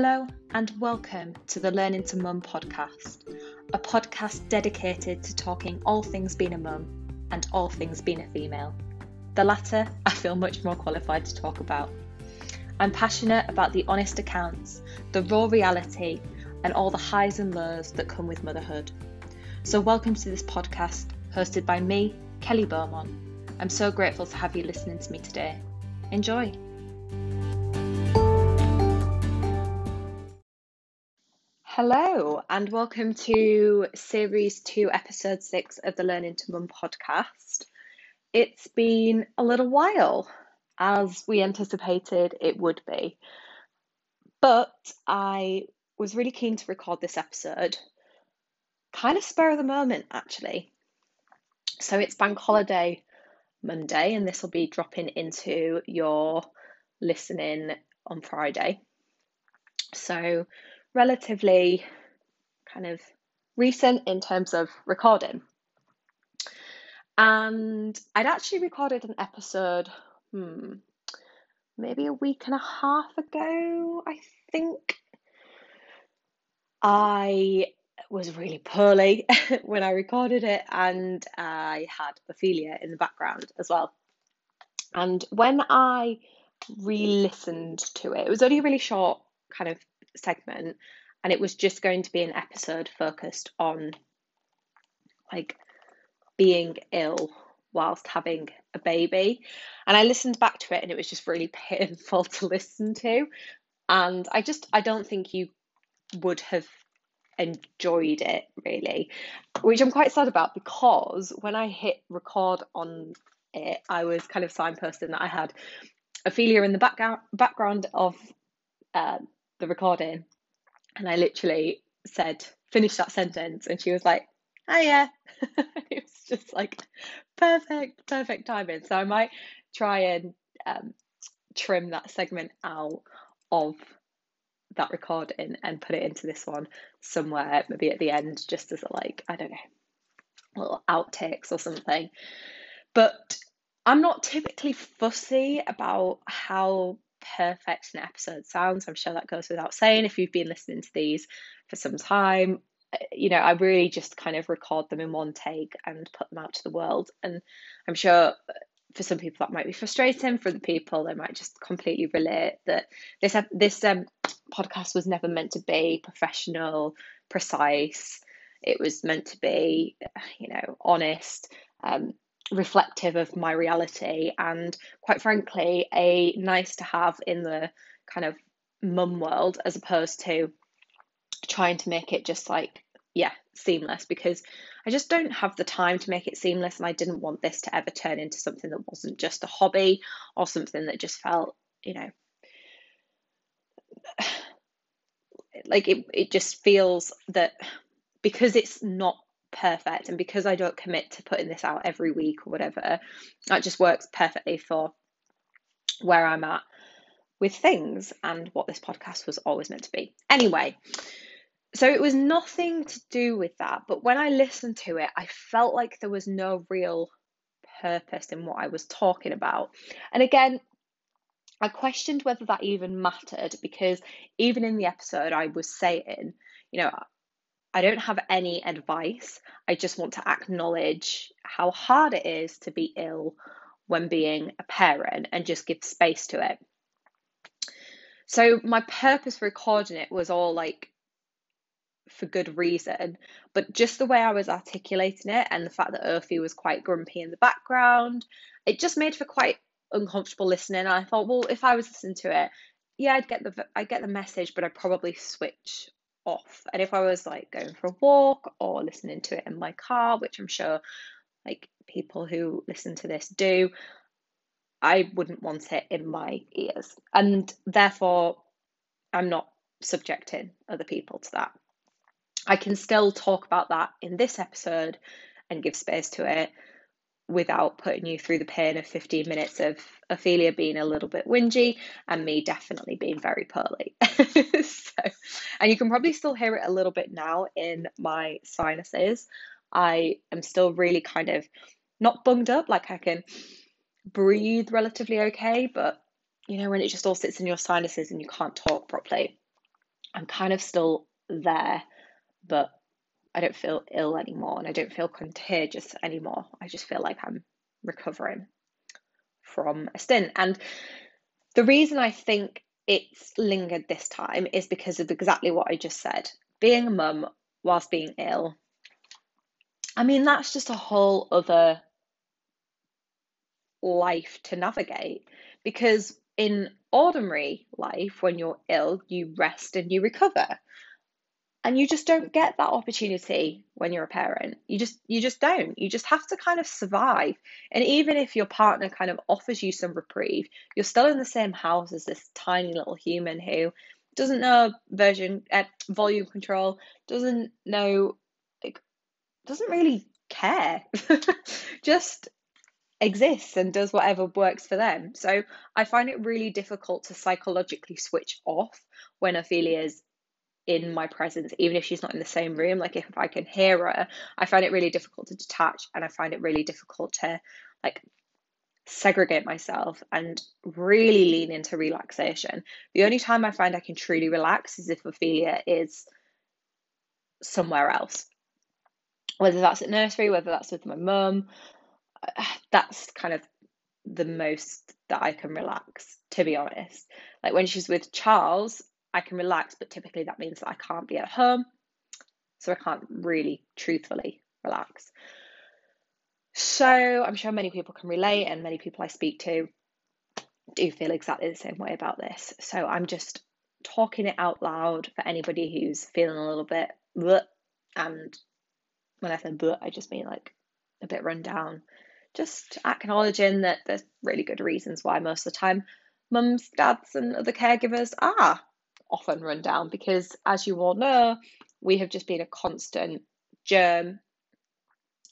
Hello, and welcome to the Learning to Mum podcast, a podcast dedicated to talking all things being a mum and all things being a female. The latter, I feel much more qualified to talk about. I'm passionate about the honest accounts, the raw reality, and all the highs and lows that come with motherhood. So, welcome to this podcast hosted by me, Kelly Beaumont. I'm so grateful to have you listening to me today. Enjoy. Hello, and welcome to Series 2, Episode 6 of the Learning to Mum podcast. It's been a little while, as we anticipated it would be. But I was really keen to record this episode, kind of spur of the moment, actually. So it's Bank Holiday Monday, and this will be dropping into your listening on Friday. So relatively kind of recent in terms of recording. And I'd actually recorded an episode, hmm, maybe a week and a half ago, I think. I was really poorly when I recorded it, and I had Ophelia in the background as well. And when I re listened to it, it was only a really short kind of segment and it was just going to be an episode focused on like being ill whilst having a baby. And i listened back to it and it was just really painful to listen to. And i just i don't think you would have enjoyed it really which i'm quite sad about because when i hit record on it i was kind of signposting that i had ophelia in the background background of uh, the recording and I literally said, finish that sentence. And she was like, oh yeah. it was just like perfect, perfect timing. So I might try and um, trim that segment out of that recording and put it into this one somewhere, maybe at the end, just as a like, I don't know, little outtakes or something. But I'm not typically fussy about how perfect an episode sounds. I'm sure that goes without saying if you've been listening to these for some time. Uh, you know, I really just kind of record them in one take and put them out to the world. And I'm sure for some people that might be frustrating. For the people, they might just completely relate that this this um, podcast was never meant to be professional, precise. It was meant to be, you know, honest. Um, reflective of my reality and quite frankly a nice to have in the kind of mum world as opposed to trying to make it just like yeah seamless because I just don't have the time to make it seamless and I didn't want this to ever turn into something that wasn't just a hobby or something that just felt you know like it it just feels that because it's not perfect. And because I don't commit to putting this out every week or whatever, that just works perfectly for where I'm at with things and what this podcast was always meant to be. Anyway, so it was nothing to do with that. But when I listened to it, I felt like there was no real purpose in what I was talking about. And again, I questioned whether that even mattered because even in the episode, I was saying, you know, I don't have any advice. I just want to acknowledge how hard it is to be ill when being a parent and just give space to it. So, my purpose for recording it was all like for good reason, but just the way I was articulating it and the fact that Earthy was quite grumpy in the background, it just made for quite uncomfortable listening. And I thought, well, if I was listening to it, yeah, I'd get the I get the message, but I'd probably switch off. And if I was like going for a walk or listening to it in my car, which I'm sure like people who listen to this do, I wouldn't want it in my ears. And therefore, I'm not subjecting other people to that. I can still talk about that in this episode and give space to it without putting you through the pain of 15 minutes of Ophelia being a little bit whingy and me definitely being very poorly. so, and you can probably still hear it a little bit now in my sinuses. I am still really kind of not bunged up, like I can breathe relatively okay, but you know, when it just all sits in your sinuses and you can't talk properly, I'm kind of still there, but I don't feel ill anymore and I don't feel contagious anymore. I just feel like I'm recovering from a stint. And the reason I think it's lingered this time is because of exactly what I just said. Being a mum whilst being ill, I mean, that's just a whole other life to navigate because in ordinary life, when you're ill, you rest and you recover. And you just don't get that opportunity when you're a parent. You just you just don't. You just have to kind of survive. And even if your partner kind of offers you some reprieve, you're still in the same house as this tiny little human who doesn't know version uh, volume control, doesn't know like doesn't really care. just exists and does whatever works for them. So I find it really difficult to psychologically switch off when Ophelia's in my presence, even if she's not in the same room. Like if I can hear her, I find it really difficult to detach and I find it really difficult to like segregate myself and really lean into relaxation. The only time I find I can truly relax is if Ophelia is somewhere else. Whether that's at nursery, whether that's with my mum, that's kind of the most that I can relax, to be honest. Like when she's with Charles, I can relax, but typically that means that I can't be at home. So I can't really truthfully relax. So I'm sure many people can relate, and many people I speak to do feel exactly the same way about this. So I'm just talking it out loud for anybody who's feeling a little bit bleh, and when I say bleh, I just mean like a bit run down just acknowledging that there's really good reasons why most of the time mums, dads, and other caregivers are often run down because, as you all know, we have just been a constant germ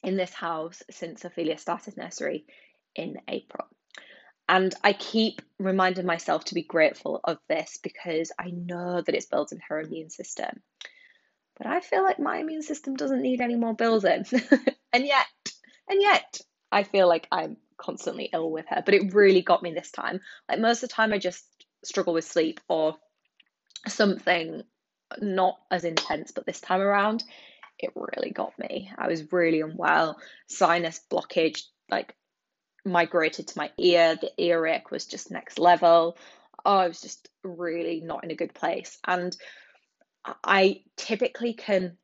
in this house since Ophelia started nursery in April. And I keep reminding myself to be grateful of this because I know that it's building her immune system. But I feel like my immune system doesn't need any more building. and yet, and yet, I feel like I'm constantly ill with her, but it really got me this time. Like most of the time, I just struggle with sleep or something not as intense, but this time around, it really got me. I was really unwell, sinus blockage, like migrated to my ear. The earache was just next level. Oh, I was just really not in a good place. And I typically can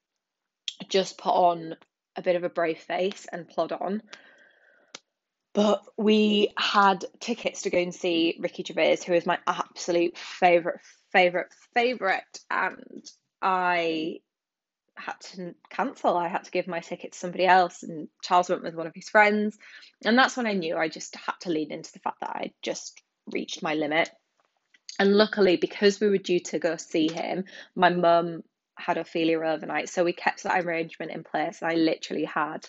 just put on a bit of a brave face and plod on. But we had tickets to go and see Ricky Gervais, who is my absolute favourite, favourite, favourite. And I had to cancel. I had to give my ticket to somebody else, and Charles went with one of his friends. And that's when I knew I just had to lean into the fact that I just reached my limit. And luckily, because we were due to go see him, my mum had Ophelia overnight. So we kept that arrangement in place. I literally had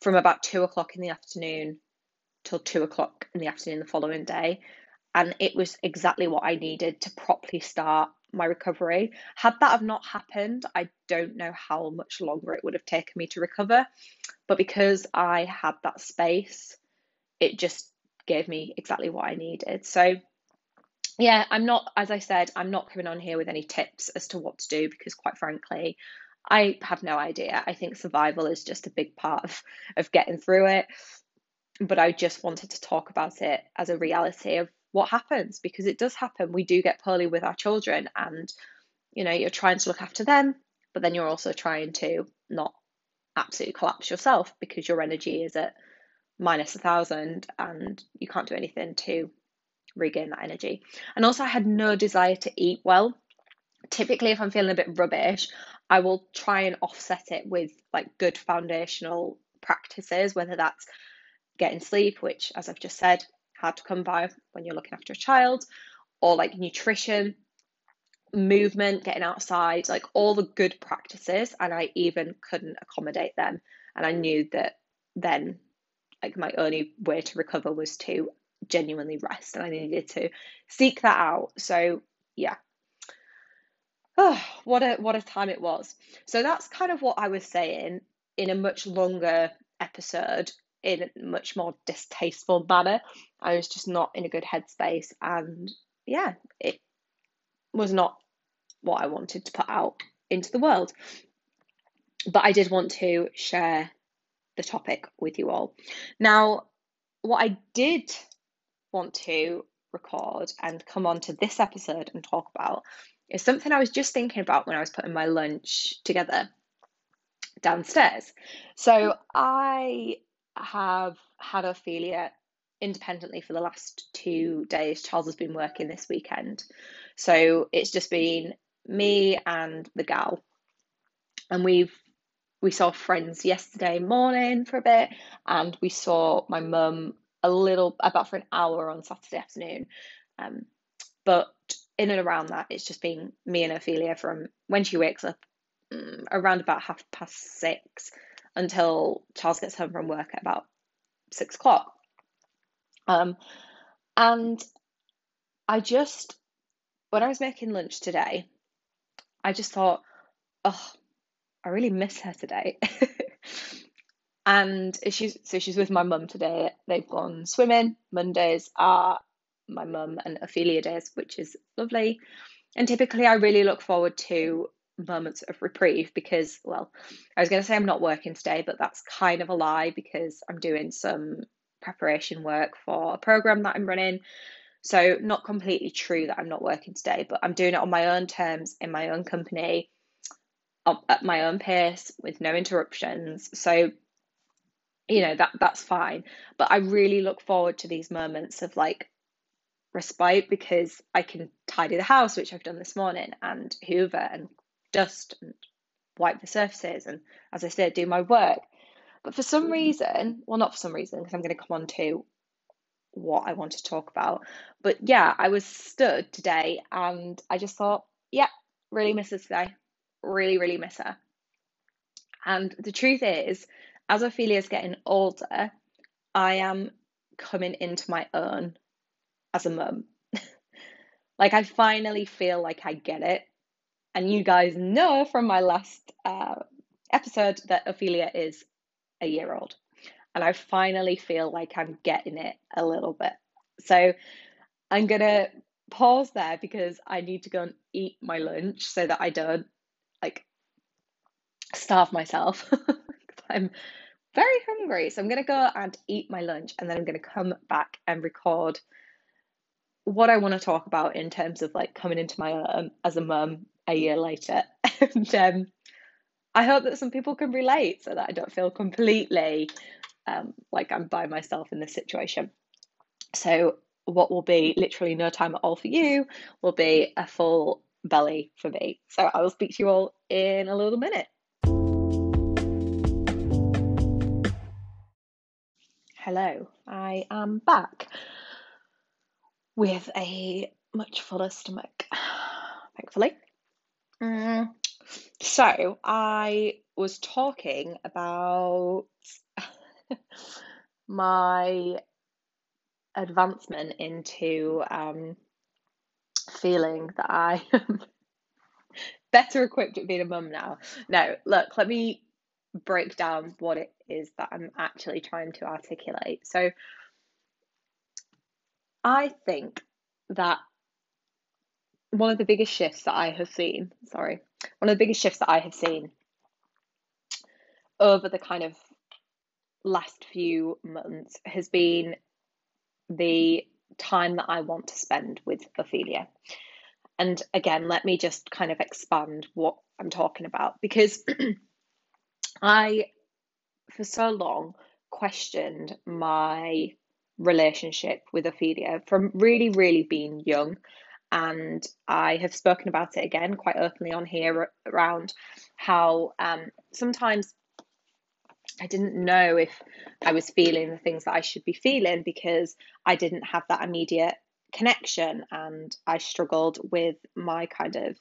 from about two o'clock in the afternoon till two o'clock in the afternoon the following day. And it was exactly what I needed to properly start my recovery. Had that have not happened, I don't know how much longer it would have taken me to recover. But because I had that space, it just gave me exactly what I needed. So, yeah, I'm not, as I said, I'm not coming on here with any tips as to what to do because, quite frankly, I have no idea. I think survival is just a big part of, of getting through it but I just wanted to talk about it as a reality of what happens because it does happen. We do get poorly with our children, and you know, you're trying to look after them, but then you're also trying to not absolutely collapse yourself because your energy is at minus a thousand and you can't do anything to regain that energy. And also, I had no desire to eat well. Typically, if I'm feeling a bit rubbish, I will try and offset it with like good foundational practices, whether that's getting sleep, which, as I've just said, hard to come by when you're looking after a child, or like nutrition, movement, getting outside, like all the good practices. And I even couldn't accommodate them. And I knew that then, like, my only way to recover was to genuinely rest, and I needed to seek that out. So, yeah. Oh, what a what a time it was. So that's kind of what I was saying in a much longer episode in a much more distasteful manner. I was just not in a good headspace, and yeah, it was not what I wanted to put out into the world. But I did want to share the topic with you all. Now, what I did want to record and come on to this episode and talk about is something I was just thinking about when I was putting my lunch together downstairs. So I have had Ophelia independently for the last two days. Charles has been working this weekend. So it's just been me and the gal. And we've we saw friends yesterday morning for a bit and we saw my mum a little about for an hour on Saturday afternoon. Um, but in and around that, it's just been me and Ophelia from when she wakes up um, around about half past six until Charles gets home from work at about six o'clock. Um, and I just, when I was making lunch today, I just thought, oh, I really miss her today. and she's so she's with my mum today. They've gone swimming. Mondays are my mum and Ophelia days, which is lovely. And typically, I really look forward to moments of reprieve because, well, I was going to say I'm not working today, but that's kind of a lie because I'm doing some preparation work for a program that I'm running. So, not completely true that I'm not working today, but I'm doing it on my own terms in my own company at my own pace with no interruptions. So, you know, that that's fine. But I really look forward to these moments of like respite because I can tidy the house, which I've done this morning, and hoover and dust and wipe the surfaces and as I said, do my work. But for some mm-hmm. reason, well not for some reason, because I'm gonna come on to what I want to talk about. But yeah, I was stood today and I just thought, yeah, really miss her today really, really miss her. And the truth is, as Ophelia's getting older, I am coming into my own as a mum. like, I finally feel like I get it. And you guys know from my last uh, episode that Ophelia is a year old. And I finally feel like I'm getting it a little bit. So I'm going to pause there because I need to go and eat my lunch so that I don't like starve myself. I'm very hungry. So I'm going to go and eat my lunch and then I'm going to come back and record what I want to talk about in terms of like coming into my own as a mum a year later. and um, I hope that some people can relate so that I don't feel completely um, like I'm by myself in this situation. So, what will be literally no time at all for you will be a full belly for me. So I will speak to you all in a little minute. Hello, I am back with a much fuller stomach, thankfully. Mm. So I was talking about my advancement into um, feeling that I am better equipped at being a mum now. No, look, let me break down what it is that I'm actually trying to articulate. So, I think that one of the biggest shifts that I have seen, sorry, one of the biggest shifts that I have seen over the kind of last few months has been the time that I want to spend with Ophelia. And again, let me just kind of expand what I'm talking about because I, for so long, questioned my relationship with Ophelia from really, really being young. And I have spoken about it again quite openly on here around how um, sometimes I didn't know if I was feeling the things that I should be feeling because I didn't have that immediate connection and I struggled with my kind of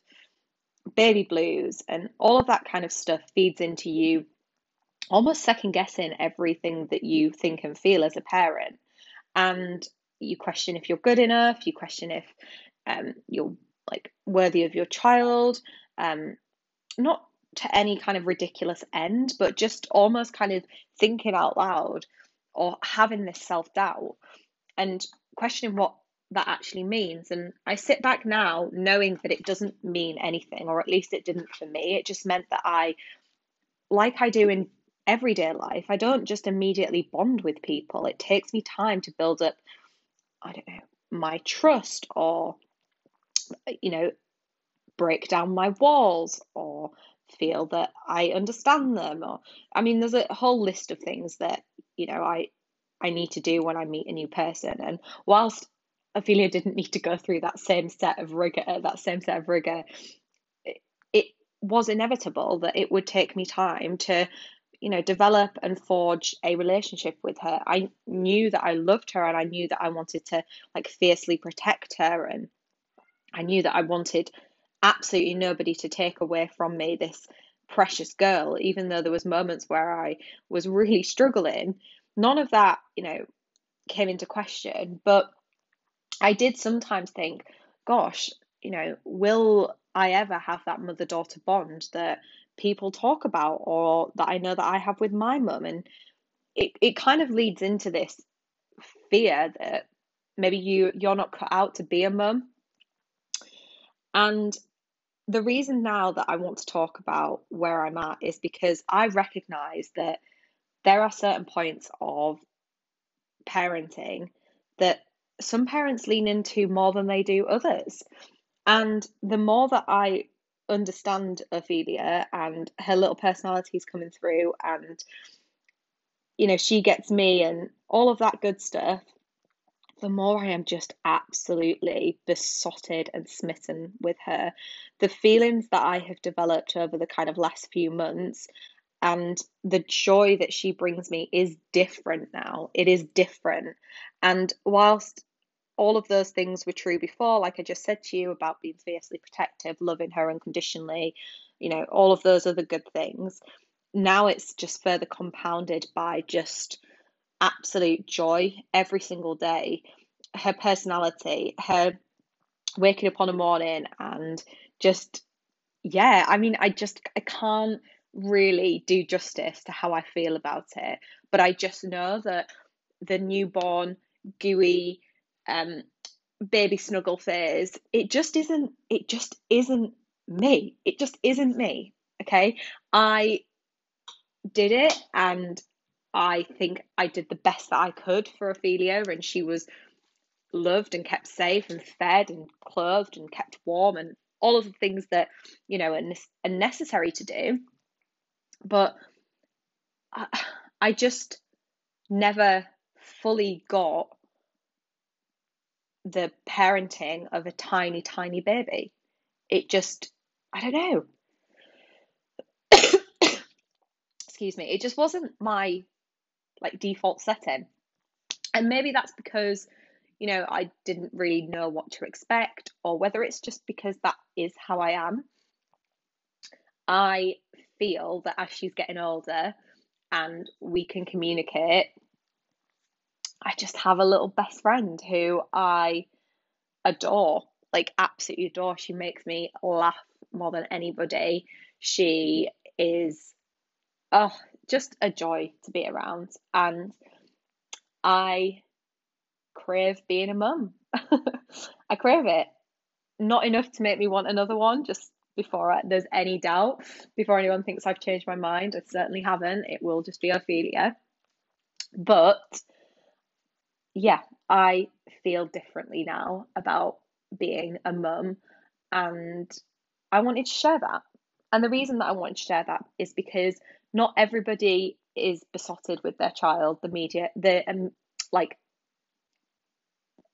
baby blues and all of that kind of stuff feeds into you almost second guessing everything that you think and feel as a parent. And you question if you're good enough you question if um, you're like worthy of your child um, not to any kind of ridiculous end, but just almost kind of thinking out loud or having this self doubt and questioning what that actually means. And I sit back now knowing that it doesn't mean anything, or at least it didn't for me. It just meant that I, like I do in everyday life, I don't just immediately bond with people. It takes me time to build up, I don't know, my trust or, Uh, you know, break down my walls or feel that I understand them or I mean there's a whole list of things that you know I I need to do when I meet a new person. And whilst Ophelia didn't need to go through that same set of rigor that same set of rigor it, it was inevitable that it would take me time to you know develop and forge a relationship with her. I knew that I loved her and I knew that I wanted to like fiercely protect her and I knew that I wanted absolutely nobody to take away from me this precious girl, even though there was moments where I was really struggling. None of that, you know, came into question. But I did sometimes think, gosh, you know, will I ever have that mother daughter bond that people talk about or that I know that I have with my mum? And it, it kind of leads into this fear that maybe you you're not cut out to be a mum. And the reason now that I want to talk about where I'm at is because I recognize that there are certain points of parenting that some parents lean into more than they do others. And the more that I understand Ophelia and her little personality is coming through, and you know, she gets me and all of that good stuff, the more I am just absolutely besotted and smitten with her. The feelings that I have developed over the kind of last few months and the joy that she brings me is different now. It is different. And whilst all of those things were true before, like I just said to you about being fiercely protective, loving her unconditionally, you know, all of those other good things, now it's just further compounded by just absolute joy every single day. Her personality, her waking up on a morning and just, yeah, I mean, I just, I can't really do justice to how I feel about it. But I just know that the newborn, gooey, um, baby snuggle phase, it just isn't, it just isn't me. It just isn't me. Okay. I did it and I think I did the best that I could for Ophelia, and she was loved and kept safe and fed and clothed and kept warm and all of the things that you know are, are necessary to do. But I, I just never fully got the parenting of a tiny, tiny baby. It just, I don't know. Excuse me. It just wasn't my like default setting. And maybe that's because, you know, I didn't really know what to expect, or whether it's just because that is how I am. I feel that as she's getting older and we can communicate, I just have a little best friend who I adore, like absolutely adore. She makes me laugh more than anybody. She is, oh, just a joy to be around. And I crave being a mum. I crave it. Not enough to make me want another one, just before I, there's any doubt, before anyone thinks I've changed my mind. I certainly haven't. It will just be Ophelia. But yeah, I feel differently now about being a mum, and I wanted to share that. And the reason that I wanted to share that is because not everybody is besotted with their child. The media the um like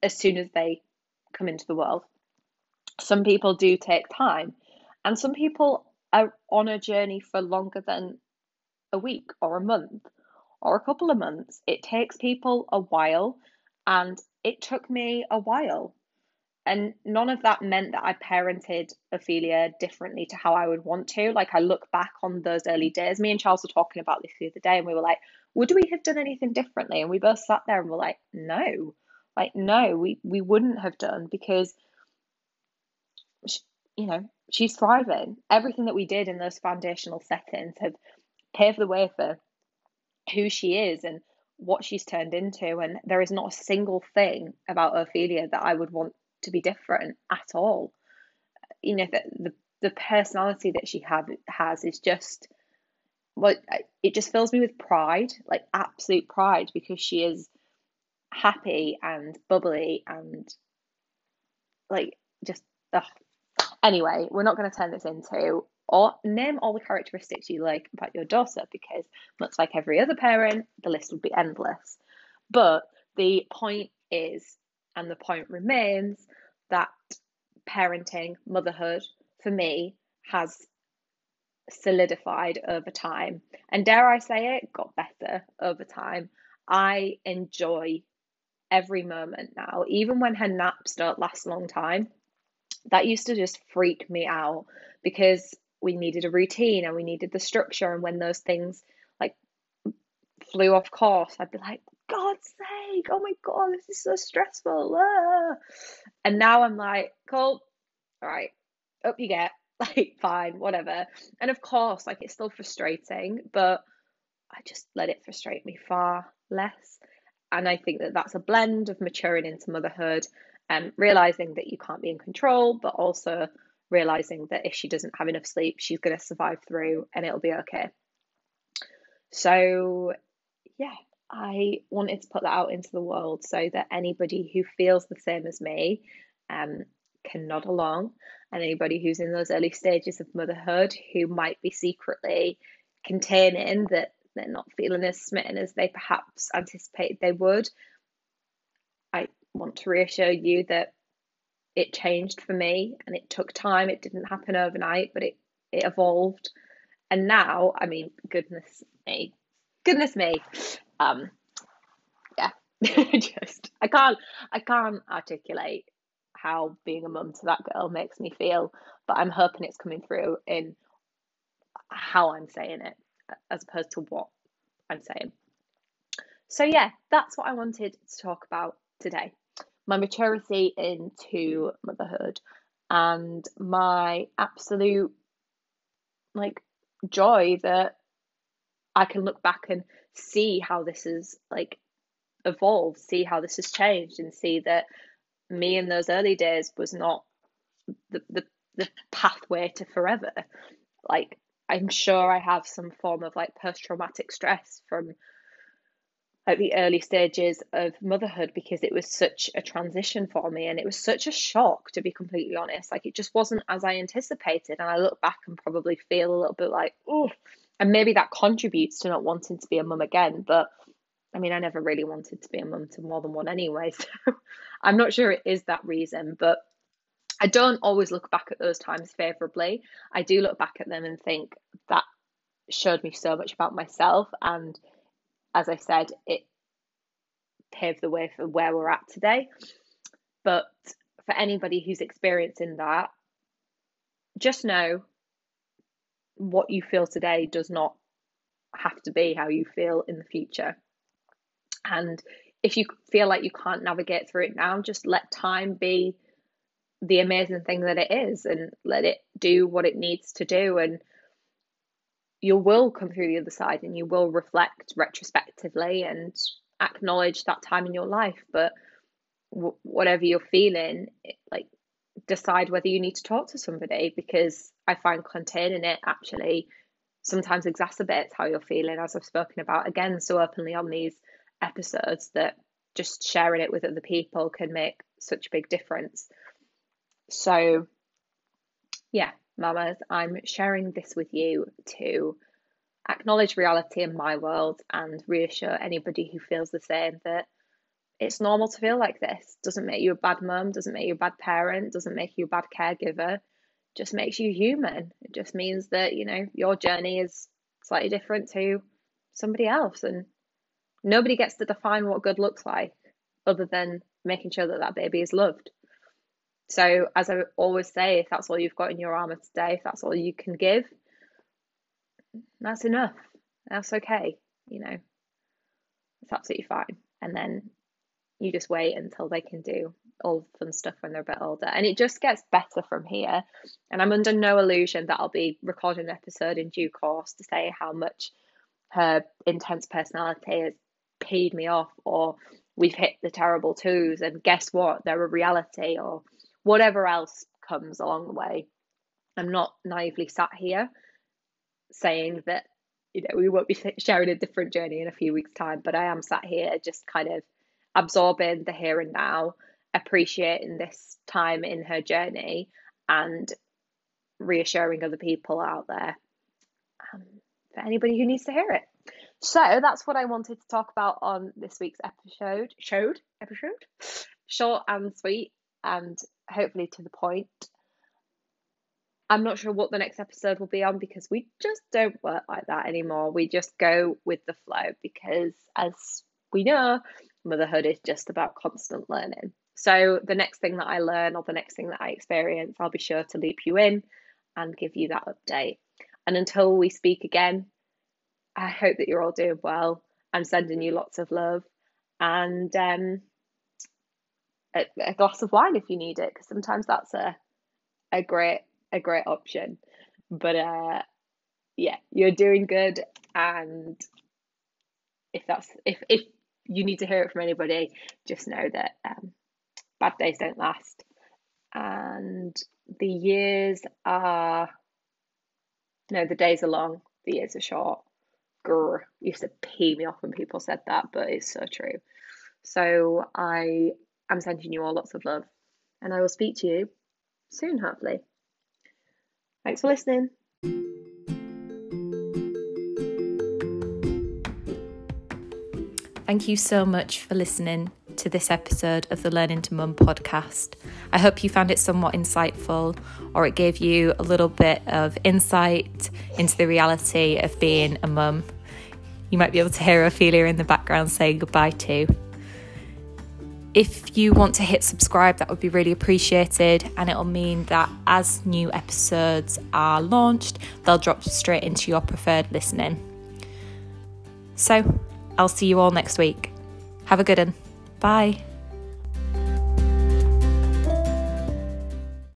as soon as they come into the world. Some people do take time and some people are on a journey for longer than a week or a month or a couple of months. It takes people a while and it took me a while and none of that meant that I parented Ophelia differently to how I would want to. Like I look back on those early days. Me and Charles were talking about this the other day, and we were like, "Would we have done anything differently?" And we both sat there and were like, "No, like no, we we wouldn't have done because, she, you know, she's thriving. Everything that we did in those foundational settings have paved the way for who she is and what she's turned into. And there is not a single thing about Ophelia that I would want to be different at all. You know, the, the, the personality that she have, has is just, well, it just fills me with pride, like absolute pride, because she is happy and bubbly and like just ugh. anyway we're not going to turn this into or name all the characteristics you like about your daughter because much like every other parent the list would be endless but the point is and the point remains that parenting motherhood for me has solidified over time and dare i say it got better over time i enjoy every moment now, even when her naps don't last a long time. That used to just freak me out because we needed a routine and we needed the structure. And when those things like flew off course, I'd be like, God's sake, oh my God, this is so stressful. Ah. And now I'm like, cool, all right, up you get, like, fine, whatever. And of course, like, it's still frustrating, but I just let it frustrate me far less and I think that that's a blend of maturing into motherhood and realizing that you can't be in control, but also realizing that if she doesn't have enough sleep, she's going to survive through and it'll be okay. So, yeah, I wanted to put that out into the world so that anybody who feels the same as me um, can nod along, and anybody who's in those early stages of motherhood who might be secretly containing that they're not feeling as smitten as they perhaps anticipated they would. I want to reassure you that it changed for me and it took time. It didn't happen overnight, but it, it evolved. And now, I mean, goodness me, goodness me. Um, yeah, just I can't I can't articulate how being a mum to that girl makes me feel, but I'm hoping it's coming through in how I'm saying it as opposed to what I'm saying. So, yeah, that's what I wanted to talk about today my maturity into motherhood and my absolute like joy that I can look back and see how this has like evolved, see how this has changed, and see that me in those early days was not the the, the pathway to forever. Like I'm sure I have some form of like post traumatic stress from like the early stages of motherhood because it was such a transition for me and it was such a shock to be completely honest like it just wasn't as i anticipated and i look back and probably feel a little bit like oh and maybe that contributes to not wanting to be a mum again but i mean i never really wanted to be a mum to more than one anyway so i'm not sure it is that reason but I don't always look back at those times favorably. I do look back at them and think that showed me so much about myself. And as I said, it paved the way for where we're at today. But for anybody who's experiencing that, just know what you feel today does not have to be how you feel in the future. And if you feel like you can't navigate through it now, just let time be the amazing thing that it is and let it do what it needs to do and you will come through the other side and you will reflect retrospectively and acknowledge that time in your life but w- whatever you're feeling like decide whether you need to talk to somebody because i find containing it actually sometimes exacerbates how you're feeling as i've spoken about again so openly on these episodes that just sharing it with other people can make such a big difference. So, yeah, mamas, I'm sharing this with you to acknowledge reality in my world and reassure anybody who feels the same that it's normal to feel like this. Doesn't make you a bad mum, doesn't make you a bad parent, doesn't make you a bad caregiver, just makes you human. It just means that, you know, your journey is slightly different to somebody else and nobody gets to define what good looks like other than making sure that that baby is loved. So, as I always say, if that's all you've got in your armor today, if that's all you can give, that's enough. That's okay. You know, it's absolutely fine. And then you just wait until they can do all the fun stuff when they're a bit older. And it just gets better from here. And I'm under no illusion that I'll be recording an episode in due course to say how much her intense personality has peed me off or we've hit the terrible twos and guess what they're a reality or whatever else comes along the way i'm not naively sat here saying that you know we won't be sharing a different journey in a few weeks time but i am sat here just kind of absorbing the here and now appreciating this time in her journey and reassuring other people out there um, for anybody who needs to hear it so that's what I wanted to talk about on this week's episode. Showed episode, short and sweet, and hopefully to the point. I'm not sure what the next episode will be on because we just don't work like that anymore. We just go with the flow because, as we know, motherhood is just about constant learning. So, the next thing that I learn or the next thing that I experience, I'll be sure to loop you in and give you that update. And until we speak again, I hope that you're all doing well. I'm sending you lots of love and um, a, a glass of wine if you need it, because sometimes that's a a great a great option. But uh, yeah, you're doing good, and if that's if if you need to hear it from anybody, just know that um, bad days don't last, and the years are no, the days are long, the years are short grr used to pee me off when people said that, but it's so true. So I am sending you all lots of love, and I will speak to you soon, hopefully. Thanks for listening. Thank you so much for listening to this episode of the Learning to Mum podcast. I hope you found it somewhat insightful or it gave you a little bit of insight into the reality of being a mum you might be able to hear Ophelia in the background saying goodbye to. If you want to hit subscribe, that would be really appreciated, and it'll mean that as new episodes are launched, they'll drop straight into your preferred listening. So, I'll see you all next week. Have a good one. Bye.